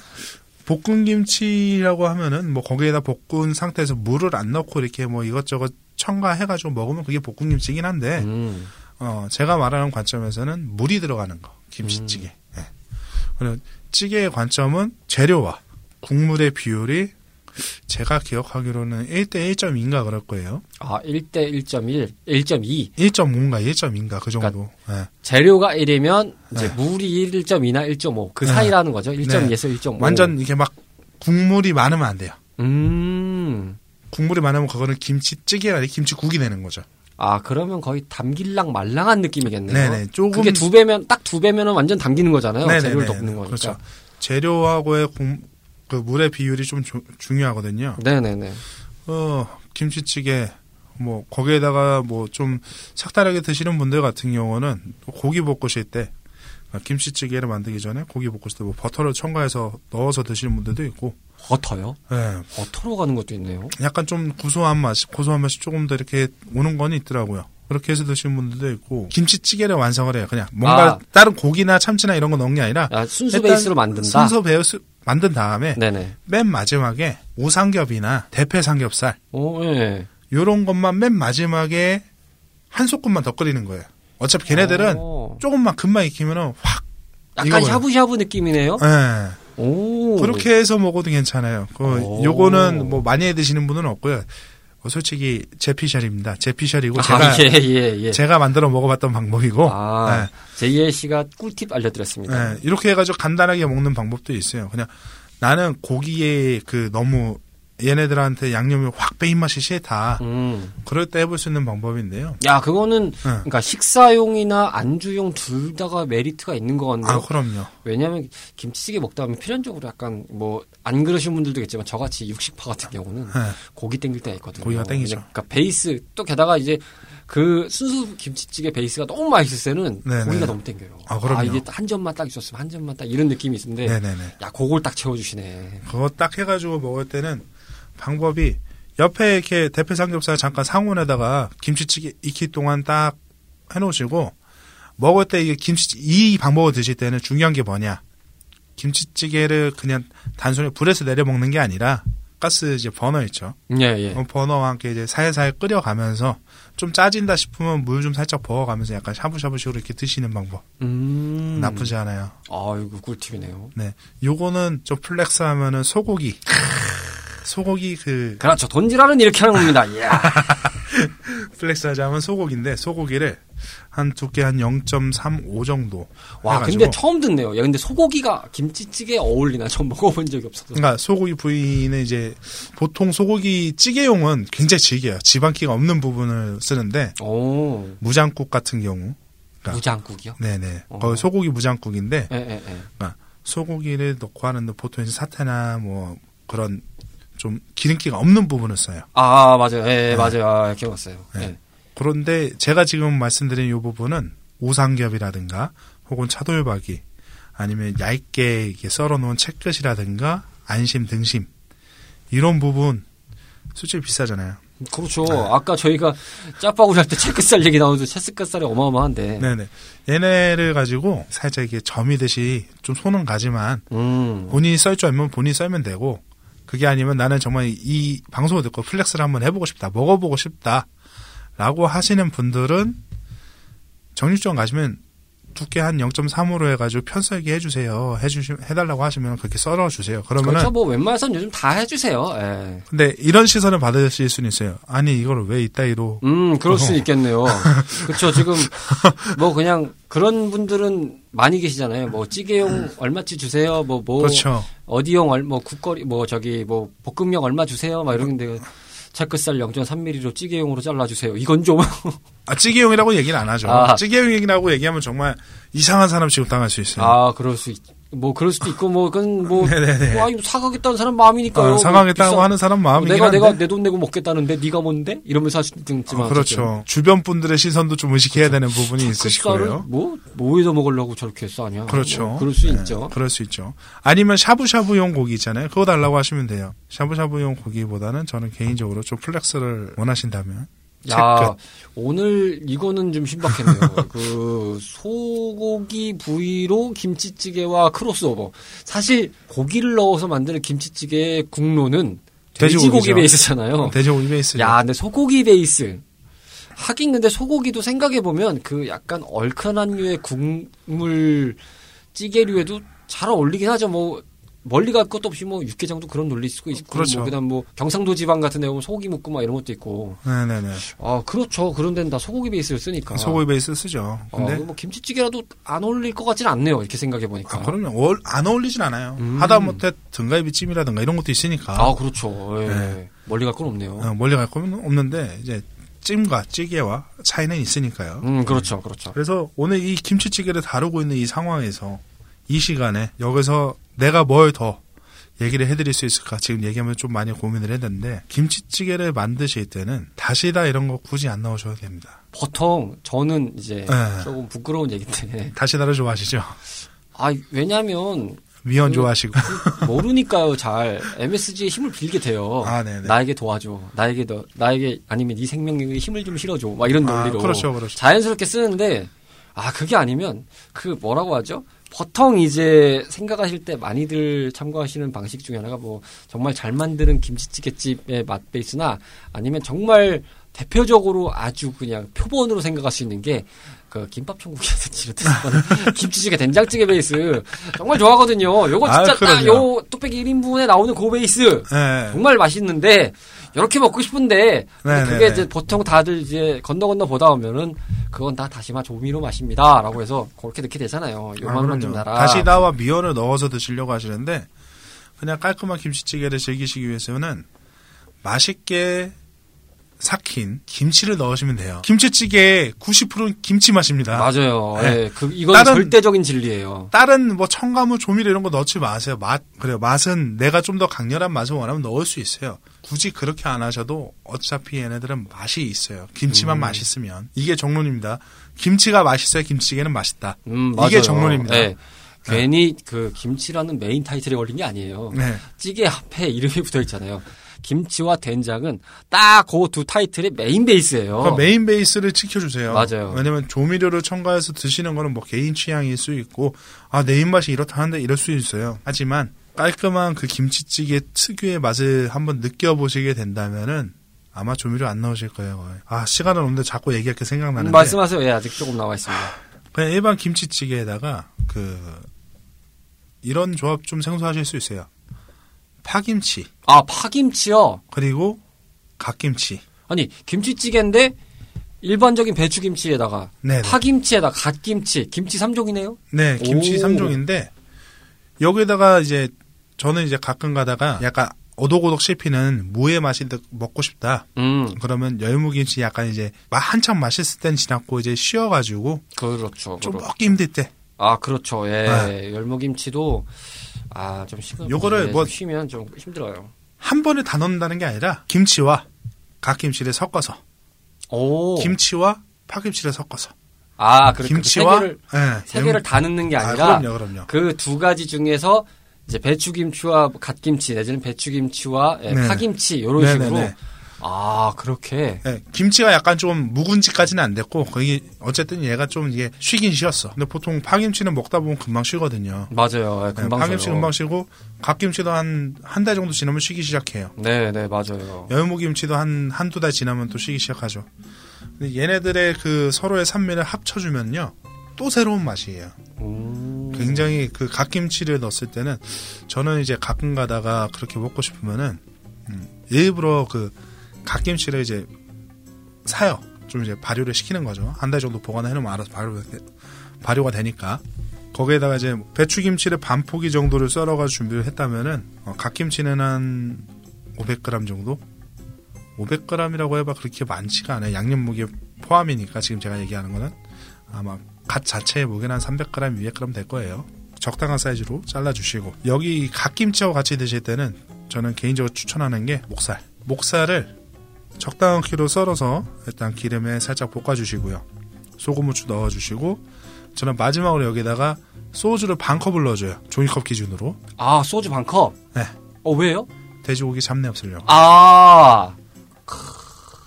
볶음김치라고 하면은 뭐 거기에다 볶은 상태에서 물을 안 넣고 이렇게 뭐 이것저것 첨가해가지고 먹으면 그게 볶음김치긴 한데 음, 어 제가 말하는 관점에서는 물이 들어가는 거 김치찌개. 음. 예. 그리고 찌개의 관점은 재료와 국물의 비율이 제가 기억하기로는 1대 1.2인가 그럴 거예요. 아, 1대 1.1, 1.2. 1.5인가 1.2인가 그 정도. 예. 재료가 1이면 이제 네. 물이 1.2나 1.5. 그 네. 사이라는 거죠. 1.2에서 1.5. 완전 이게 막 국물이 많으면 안 돼요. 음. 국물이 많으면 그거는 김치찌개가 아니라 김치국이 되는 거죠. 아, 그러면 거의 담길랑 말랑한 느낌이겠네요. 네네. 조금 그게 두 배면 딱 두 배면은 완전 담기는 거잖아요. 네네네. 재료를 덮는 거니까. 그렇죠. 재료하고의 국- 그 물의 비율이 좀 주- 중요하거든요. 네네네. 어, 김치찌개 뭐 거기에다가 뭐 좀 색다르게 드시는 분들 같은 경우는 고기 볶으실 때 아, 김치찌개를 만들기 전에 고기 볶으실 때 뭐 버터를 첨가해서 넣어서 드시는 분들도 있고, 버터요? 예, 버터로 가는 것도 있네요. 약간 좀 구수한 맛, 고소한 맛이 조금 더 이렇게 오는 건 있더라고요. 그렇게 해서 드시는 분들도 있고 김치찌개를 완성을 해요. 그냥 뭔가 아. 다른 고기나 참치나 이런 거 넣은 게 아니라 아, 순수 베이스로 만든다. 순서 베이스 만든 다음에 네네. 맨 마지막에 오삼겹이나 대패 삼겹살 오, 예. 요런 것만 맨 마지막에 한 소끔만 더 끓이는 거예요. 어차피 걔네들은 오. 조금만 금방 익히면은 확 약간 이거거든요. 샤브샤브 느낌이네요. 예. 오. 그렇게 해서 먹어도 괜찮아요. 그 오. 요거는 뭐 많이 해 드시는 분은 없고요. 어, 솔직히 제 피셜입니다. 제 피셜이고 제가 아, 예, 예, 예. 제가 만들어 먹어봤던 방법이고 아, 제이엘 씨가 꿀팁 알려드렸습니다. 예, 이렇게 해가지고 간단하게 먹는 방법도 있어요. 그냥 나는 고기에 그 너무 얘네들한테 양념이 확 빼인 맛이 싫다. 음. 그럴 때 해볼 수 있는 방법인데요. 야, 그거는, 예. 그러니까 식사용이나 안주용 둘 다가 메리트가 있는 것 같네요. 아 그럼요. 왜냐하면 김치찌개 먹다 보면 필연적으로 약간 뭐 안 그러신 분들도 있겠지만 저같이 육식파 같은 경우는 예. 고기 땡길 때가 있거든요. 고기가 땡기죠. 그러니까 베이스 또 게다가 이제 그 순수 김치찌개 베이스가 너무 맛있을 때는 네네. 고기가 너무 땡겨요. 아, 그럼요. 이게 한 점만 딱 있었으면 한 점만 딱 이런 느낌이 있는데 네네네. 야 그걸 딱 채워주시네. 그거 딱 해가지고 먹을 때는 방법이 옆에 이렇게 대패 삼겹살 잠깐 상온에다가 김치찌개 익힐 동안 딱 해놓으시고 먹을 때 이게 김치 이 방법을 드실 때는 중요한 게 뭐냐? 김치찌개를 그냥 단순히 불에서 내려 먹는 게 아니라 가스 이제 버너 있죠. 예 예. 어, 버너와 함께 이제 살살 끓여가면서 좀 짜진다 싶으면 물 좀 살짝 부어가면서 약간 샤브샤브식으로 이렇게 드시는 방법. 음. 나쁘지 않아요. 아 이거 꿀팁이네요. 네. 요거는 좀 flex 하면은 소고기 소고기 그 그렇죠. 돈지랄은 이렇게 하는 겁니다. 이야. flex 하자면 소고기인데 소고기를 한 두께 한 0.35 정도 와 해가지고 근데 처음 듣네요. 야 근데 소고기가 김치찌개에 어울리나 전 먹어본 적이 없어서. 그러니까 소고기 부위는 이제 보통 소고기 찌개용은 굉장히 질겨요 지방기가 없는 부분을 쓰는데 오 무장국 같은 경우 그러니까 무장국이요? 네네 어. 거의 소고기 무장국인데 예 예, 예. 소고기를 넣고 하는데 보통 이제 사태나 뭐 그런 좀 기름기가 없는 부분을 써요 아 맞아요. 예, 예 네. 맞아요. 아, 기억났어요. 네. 예. 그런데 제가 지금 말씀드린 이 부분은 우삼겹이라든가 혹은 차돌박이 아니면 얇게 이렇게 썰어놓은 채끝이라든가 안심 등심 이런 부분 솔직히 비싸잖아요. 그렇죠. 네. 아까 저희가 짜파구리 할 때 채끝살 얘기 나오는데 채끝살이 어마어마한데. 네네. 얘네를 가지고 살짝 이렇게 점이듯이 좀 손은 가지만 음. 본인이 썰 줄 알면 본인이 썰면 되고 그게 아니면 나는 정말 이 방송을 듣고 flex를 한번 해보고 싶다, 먹어보고 싶다 라고 하시는 분들은 정육점 가시면 두께 한 0.3으로 해가지고 편썰기 해주세요. 해주시, 해달라고 하시면 그렇게 썰어 주세요. 그러면은 그렇죠. 뭐 웬만해선 요즘 다 해주세요. 예. 근데 이런 시선을 받으실 수는 있어요. 아니 이걸 왜 이따위로 음, 그럴 수 있겠네요. 그렇죠. 지금 뭐 그냥 그런 분들은 많이 계시잖아요. 뭐 찌개용 얼마치 주세요. 뭐뭐 그렇죠. 어디용 얼, 뭐 국거리 뭐 저기 뭐 볶음용 얼마 주세요. 막 이러는데 채끝살 0.3mm로 찌개용으로 잘라주세요. 이건 좀 아 찌개용이라고 얘기는 안 하죠. 아. 찌개용 얘기라고 얘기하면 정말 이상한 사람 취급당할 수 있어요. 아, 그럴 수 있, 뭐 그럴 수도 있고 뭐 그건 뭐, 네네네. 뭐 아니, 사가겠다는 사람 마음이니까요. 어, 사가겠다고 뭐 하는 사람 마음이긴 내가 한데. 내가 내 돈 내고 먹겠다는데 네가 뭔데? 이러면서 할 수도 있지만 어, 그렇죠. 주변 분들의 시선도 좀 의식해야 되는 부분이 있으실 거예요. 뭐 뭐에다 먹으려고 저렇게 사냐? 그렇죠. 뭐 그럴 수 네, 있죠. 그럴 수 있죠. 아니면 샤브샤브용 고기 있잖아요. 그거 달라고 하시면 돼요. 샤브샤브용 고기보다는 저는 개인적으로 좀 flex를 원하신다면 야. 오늘 이거는 좀 신박했네요. 그 소고기 부위로 김치찌개와 크로스오버. 사실 고기를 넣어서 만드는 김치찌개의 국로는 돼지고기 돼지고기죠. 베이스잖아요. 돼지고기 베이스. 야, 근데 소고기 베이스. 하긴 근데 소고기도 생각해 보면 그 약간 얼큰한 류의 국물 찌개류에도 잘 어울리긴 하죠. 뭐 멀리 갈 것도 없이 뭐 육개장도 그런 논리 쓰고 있고 그렇죠. 뭐 그다음 뭐 경상도 지방 같은 데 보면 소고기 묵고 막 이런 것도 있고. 네네네. 아, 그렇죠. 그런 데는 다 소고기 베이스를 쓰니까. 소고기 베이스 쓰죠. 근데 어, 뭐 김치찌개라도 안 어울릴 것 같지는 않네요. 이렇게 생각해 보니까. 아, 그럼요. 월- 안 어울리진 않아요. 음. 하다못해 등갈비 찜이라든가 이런 것도 있으니까 아, 그렇죠. 예. 네. 멀리 갈 건 없네요. 어, 멀리 갈 거는 없는데 이제 찜과 찌개와 차이는 있으니까요. 음, 그렇죠. 그렇죠. 그래서 오늘 이 김치찌개를 다루고 있는 이 상황에서 이 시간에 여기서 내가 뭘 더 얘기를 해드릴 수 있을까 지금 얘기하면 좀 많이 고민을 했는데 김치찌개를 만드실 때는 다시다 이런 거 굳이 안 넣으셔도 됩니다. 보통 저는 이제 네. 조금 부끄러운 얘기인데 다시다를 좋아하시죠? 아 왜냐하면 미원 그- 좋아하시고 모르니까요 잘 MSG의 힘을 빌게 돼요. 아, 네네. 나에게 도와줘. 나에게 너 나에게 아니면 네 생명력에 힘을 좀 실어줘. 막 이런 아, 논리로 그렇죠, 그렇죠. 자연스럽게 쓰는데 아 그게 아니면 그 뭐라고 하죠? 보통 이제 생각하실 때 많이들 참고하시는 방식 중에 하나가 뭐 정말 잘 만드는 김치찌개집의 맛 베이스나 아니면 정말 대표적으로 아주 그냥 표본으로 생각할 수 있는 게 그 김밥 천국이라든지 파는 김치찌개 된장찌개 베이스 정말 좋아하거든요. 요거 아, 진짜 딱 그럼요. 요 뚝배기 1인분에 나오는 그 베이스 네. 정말 맛있는데 이렇게 먹고 싶은데 네, 그게 네, 네. 이제 보통 다들 이제 건너 건너 보다 오면은 그건 다 다시마 조미료 맛입니다라고 해서 그렇게 넣게 되잖아요. 아, 요만만 좀. 달아. 다시다와 미원을 넣어서 드시려고 하시는데 그냥 깔끔한 김치찌개를 즐기시기 위해서는 맛있게 삭힌 김치를 넣으시면 돼요. 김치찌개의 90%는 김치 맛입니다. 맞아요. 네. 예, 그 이건 다른- 절대적인 진리예요. 다른 뭐 첨가물 조미료 이런 거 넣지 마세요. 맛 그래요. 맛은 내가 좀 더 강렬한 맛을 원하면 넣을 수 있어요. 굳이 그렇게 안 하셔도 어차피 얘네들은 맛이 있어요. 김치만 음. 맛있으면 이게 정론입니다. 김치가 맛있어야 김치찌개는 맛있다. 음, 이게. 정론입니다. 예. 괜히 그 김치라는 메인 타이틀에 걸린 게 아니에요. 네. 찌개 앞에 이름이 붙어 있잖아요. 김치와 된장은 딱 그 두 타이틀의 메인 베이스예요. 그러니까 메인 베이스를 지켜주세요. 맞아요. 왜냐면 조미료를 첨가해서 드시는 거는 뭐 개인 취향일 수 있고 아 내 입맛이 이렇다 하는데 이럴 수 있어요. 하지만 깔끔한 그 김치찌개 특유의 맛을 한번 느껴보시게 된다면은 아마 조미료 안 넣으실 거예요. 거의. 아 시간은 없는데 자꾸 얘기할 게 생각나는데 음, 말씀하세요. 예, 아직 조금 나와 있습니다. 그냥 일반 김치찌개에다가 그 이런 조합 좀 생소하실 수 있어요. 파김치 아, 파김치요? 그리고 갓김치. 아니, 김치찌개인데 일반적인 배추김치에다가 네네. 파김치에다 가 갓김치, 김치 3종이네요? 네, 김치 오. 3종인데 여기다가 이제 저는 이제 가끔 가다가 약간 오독오독 씹히는 무의 맛이 더 먹고 싶다. 음, 그러면 열무김치 약간 이제 막 한참 맛있을 땐 지났고 이제 쉬어가지고 그렇죠. 좀 그렇죠. 먹기 힘들 때 아, 그렇죠. 예. 네. 열무김치도 아, 좀 시간 요거를 예, 뭐- 좀 쉬면 좀 힘들어요. 한 번에 다 넣는다는 게 아니라 김치와 갓김치를 섞어서 오. 김치와 파김치를 섞어서 아, 그렇게 김치와 세 개를 예, 세 개를 다 넣는 게 아, 아니라 그럼요, 그럼요. 그 두 가지 중에서 이제 배추김치와 갓김치 내지는 배추김치와 예, 네. 파김치 이런. 식으로 아 그렇게 예, 김치가 약간 좀 묵은지까지는 안 됐고 거기 어쨌든 얘가 좀 이게 쉬긴 쉬었어. 근데 보통 파김치는 먹다 보면 금방 쉬거든요. 맞아요 예, 네, 금방 파김치 쉬어요. 금방 쉬고 갓김치도 한 한 달 정도 지나면 쉬기 시작해요. 네 네 맞아요 열무김치도 한 한두 달 지나면 또 쉬기 시작하죠. 근데 얘네들의 그 서로의 산미를 합쳐주면요. 또 새로운 맛이에요. 음, 굉장히 그 갓김치를 넣었을 때는 저는 이제 가끔 가다가 그렇게 먹고 싶으면은 음, 일부러 그 갓김치를 이제 사요. 좀 이제 발효를 시키는 거죠. 한 달 정도 보관해 놓으면 알아서 발효, 발효가 되니까. 거기에다가 이제 배추김치를 반 포기 정도를 썰어가지고 준비를 했다면은 어, 갓김치는 한 500g 정도? 500g이라고 해봐 그렇게 많지가 않아요. 양념 무게 포함이니까 지금 제가 얘기하는 거는 아마 갓 자체의 무게는 한 300g, 200g 될 거예요. 적당한 사이즈로 잘라주시고 여기 갓김치하고 같이 드실 때는 저는 개인적으로 추천하는 게 목살. 목살을 적당한 키로 썰어서 일단 기름에 살짝 볶아주시고요. 소금 후추 넣어주시고 저는 마지막으로 여기다가 소주를 반 컵을 넣어줘요. 종이컵 기준으로. 아 소주 반 컵. 네. 어 왜요? 돼지고기 잡내 없으려고. 아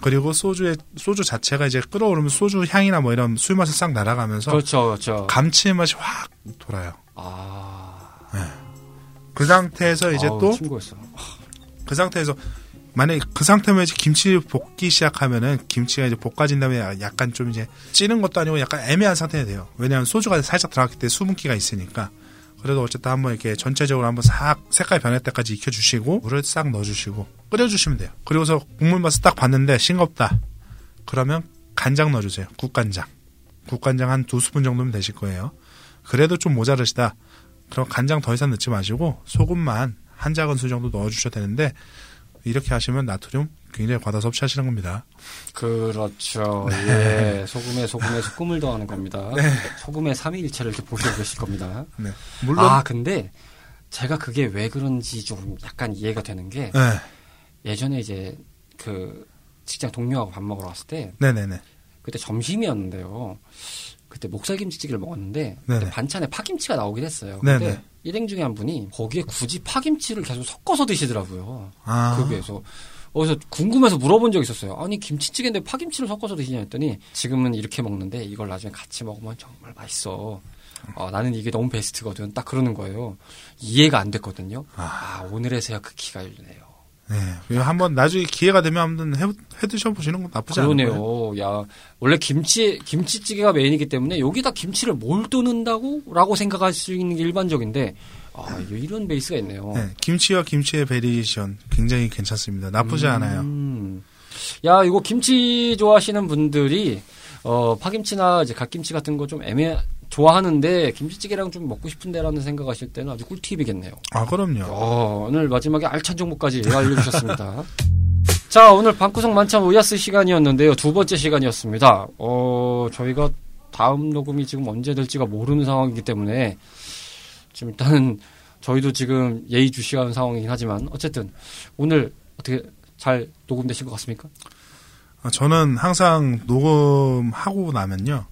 그리고 소주의 소주 자체가 이제 끓어오르면 소주 향이나 뭐 이런 술 맛이 싹 날아가면서 그렇죠 그렇죠. 감칠맛이 확 돌아요. 아그 상태에서 이제 아우, 또 친구였어. 그 상태에서 만약에 그 상태면 이제 김치 볶기 시작하면은 김치가 이제 볶아진 다음에 약간 좀 이제 찌는 것도 아니고 약간 애매한 상태가 돼요. 왜냐하면 소주가 살짝 들어갔기 때문에 수분기가 있으니까. 그래도 어쨌든 한번 이렇게 전체적으로 한번 싹 색깔 변할 때까지 익혀주시고 물을 싹 넣어주시고 끓여주시면 돼요. 그리고서 국물 맛을 딱 봤는데 싱겁다. 그러면 간장 넣어주세요. 국간장. 국간장 한 두 스푼 정도면 되실 거예요. 그래도 좀 모자르시다. 그럼 간장 더 이상 넣지 마시고 소금만 한 작은 술 정도 넣어주셔도 되는데 이렇게 하시면 나트륨 굉장히 과다 섭취하시는 겁니다. 그렇죠. 네. 예. 소금에 소금에 소금을 더하는 겁니다. 소금의 삼위일체를 이렇게 보시고 계실 겁니다. 네. 물론 아, 근데 제가 그게 왜 그런지 좀 약간 이해가 되는 게 네. 예전에 이제 그 직장 동료하고 밥 먹으러 왔을 때 네네네. 그때 점심이었는데요. 그때 목살김치찌개를 먹었는데. 반찬에 파김치가 나오긴 했어요. 근데 네네. 일행 중에 한 분이 거기에 굳이 파김치를 계속 섞어서 드시더라고요. 아. 급에서 어디서 궁금해서 물어본 적이 있었어요. 아니 김치찌개인데 파김치를 섞어서 드시냐 했더니 지금은 이렇게 먹는데 이걸 나중에 같이 먹으면 정말 맛있어. 어, 나는 이게 너무 베스트거든. 딱 그러는 거예요. 이해가 안 됐거든요. 아, 오늘에서야 그 키가 열리네요. 네. 한번 나중에 기회가 되면 한번 해, 해 드셔보시는 건 나쁘지 않아요. 그러네요. 야, 원래 김치, 김치찌개가 main이기 때문에 여기다 김치를 뭘 넣는다고? 라고 생각할 수 있는 게 일반적인데, 아, 이런 베이스가 있네요. 네. 김치와 김치의 variation 굉장히 괜찮습니다. 나쁘지 않아요. 음. 야, 이거 김치 좋아하시는 분들이, 어, 파김치나 이제 갓김치 같은 거 좀 애매, 좋아하는데, 김치찌개랑 좀 먹고 싶은데라는 생각하실 때는 아주 꿀팁이겠네요. 아, 그럼요. 어, 오늘 마지막에 알찬 정보까지 알려주셨습니다. 자, 오늘 방구석 만찬 오야스 시간이었는데요. 두 번째 시간이었습니다. 어, 저희가 다음 녹음이 지금 언제 될지가 모르는 상황이기 때문에 지금 일단은 저희도 지금 예의주시하는 상황이긴 하지만 어쨌든 오늘 어떻게 잘 녹음되신 것 같습니까? 아, 저는 항상 녹음하고 나면요.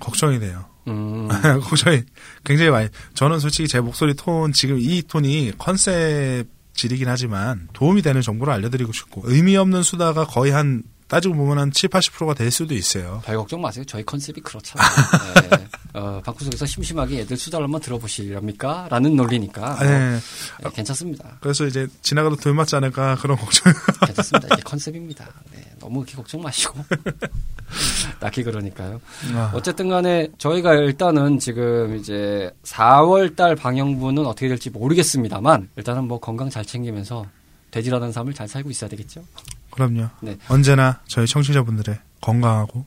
걱정이 돼요. 음, 걱정이 굉장히 많이. 저는 솔직히 제 목소리 톤, 지금 이 톤이 컨셉 질이긴 하지만 도움이 되는 정보를 알려드리고 싶고, 의미 없는 수다가 거의 한, 따지고 보면 한 7, 80%가 될 수도 있어요. 별 걱정 마세요. 저희 컨셉이 그렇잖아요. 네. 어, 방구석에서 심심하게 애들 수다를 한번 들어보시렵니까? 라는 논리니까. 아, 네. 네, 괜찮습니다. 그래서 이제 지나가도 돌 맞지 않을까 그런 걱정. 괜찮습니다. 이게 컨셉입니다. 네, 너무 그렇게 걱정 마시고. 딱히 그러니까요. 아, 어쨌든 간에 저희가 일단은 지금 이제 4월 달 방영분은 어떻게 될지 모르겠습니다만 일단은 뭐 건강 잘 챙기면서 돼지라는 삶을 잘 살고 있어야 되겠죠. 그럼요. 네. 언제나 저희 청취자분들의 건강하고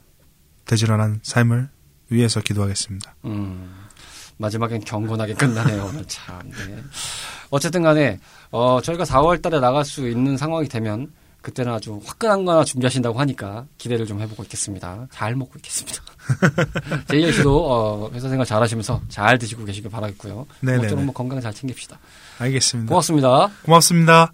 대질환한 삶을 위해서 기도하겠습니다. 음, 마지막엔 경건하게 끝나네요, 오늘 참. 네. 어쨌든 간에, 어, 저희가 4월 달에 나갈 수 있는 상황이 되면, 그때는 아주 화끈한 거 하나 준비하신다고 하니까 기대를 좀 해보고 있겠습니다. 잘 먹고 있겠습니다. 제이엘 씨도, 어, 회사 생활 잘 하시면서 잘 드시고 계시길 바라겠고요. 모쪼록 뭐 건강 잘 챙깁시다. 알겠습니다. 고맙습니다. 고맙습니다.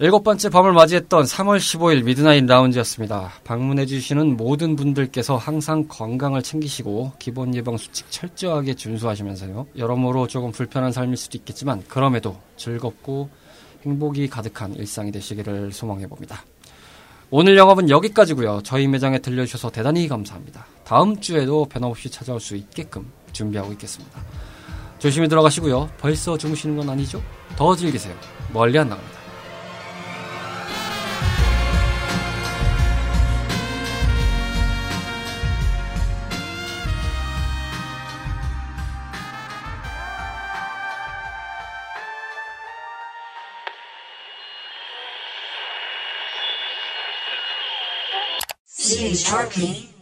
일곱 번째 밤을 맞이했던 3월 15일 미드나잇 라운지였습니다. 방문해주시는 모든 분들께서 항상 건강을 챙기시고 기본 예방 수칙 철저하게 준수하시면서요. 여러모로 조금 불편한 삶일 수도 있겠지만 그럼에도 즐겁고 행복이 가득한 일상이 되시기를 소망해봅니다. 오늘 영업은 여기까지고요. 저희 매장에 들려주셔서 대단히 감사합니다. 다음 주에도 변함없이 찾아올 수 있게끔 준비하고 있겠습니다. 조심히 들어가시고요. 벌써 주무시는 건 아니죠? 더 즐기세요. 멀리 안 나갑니다. is sharpening.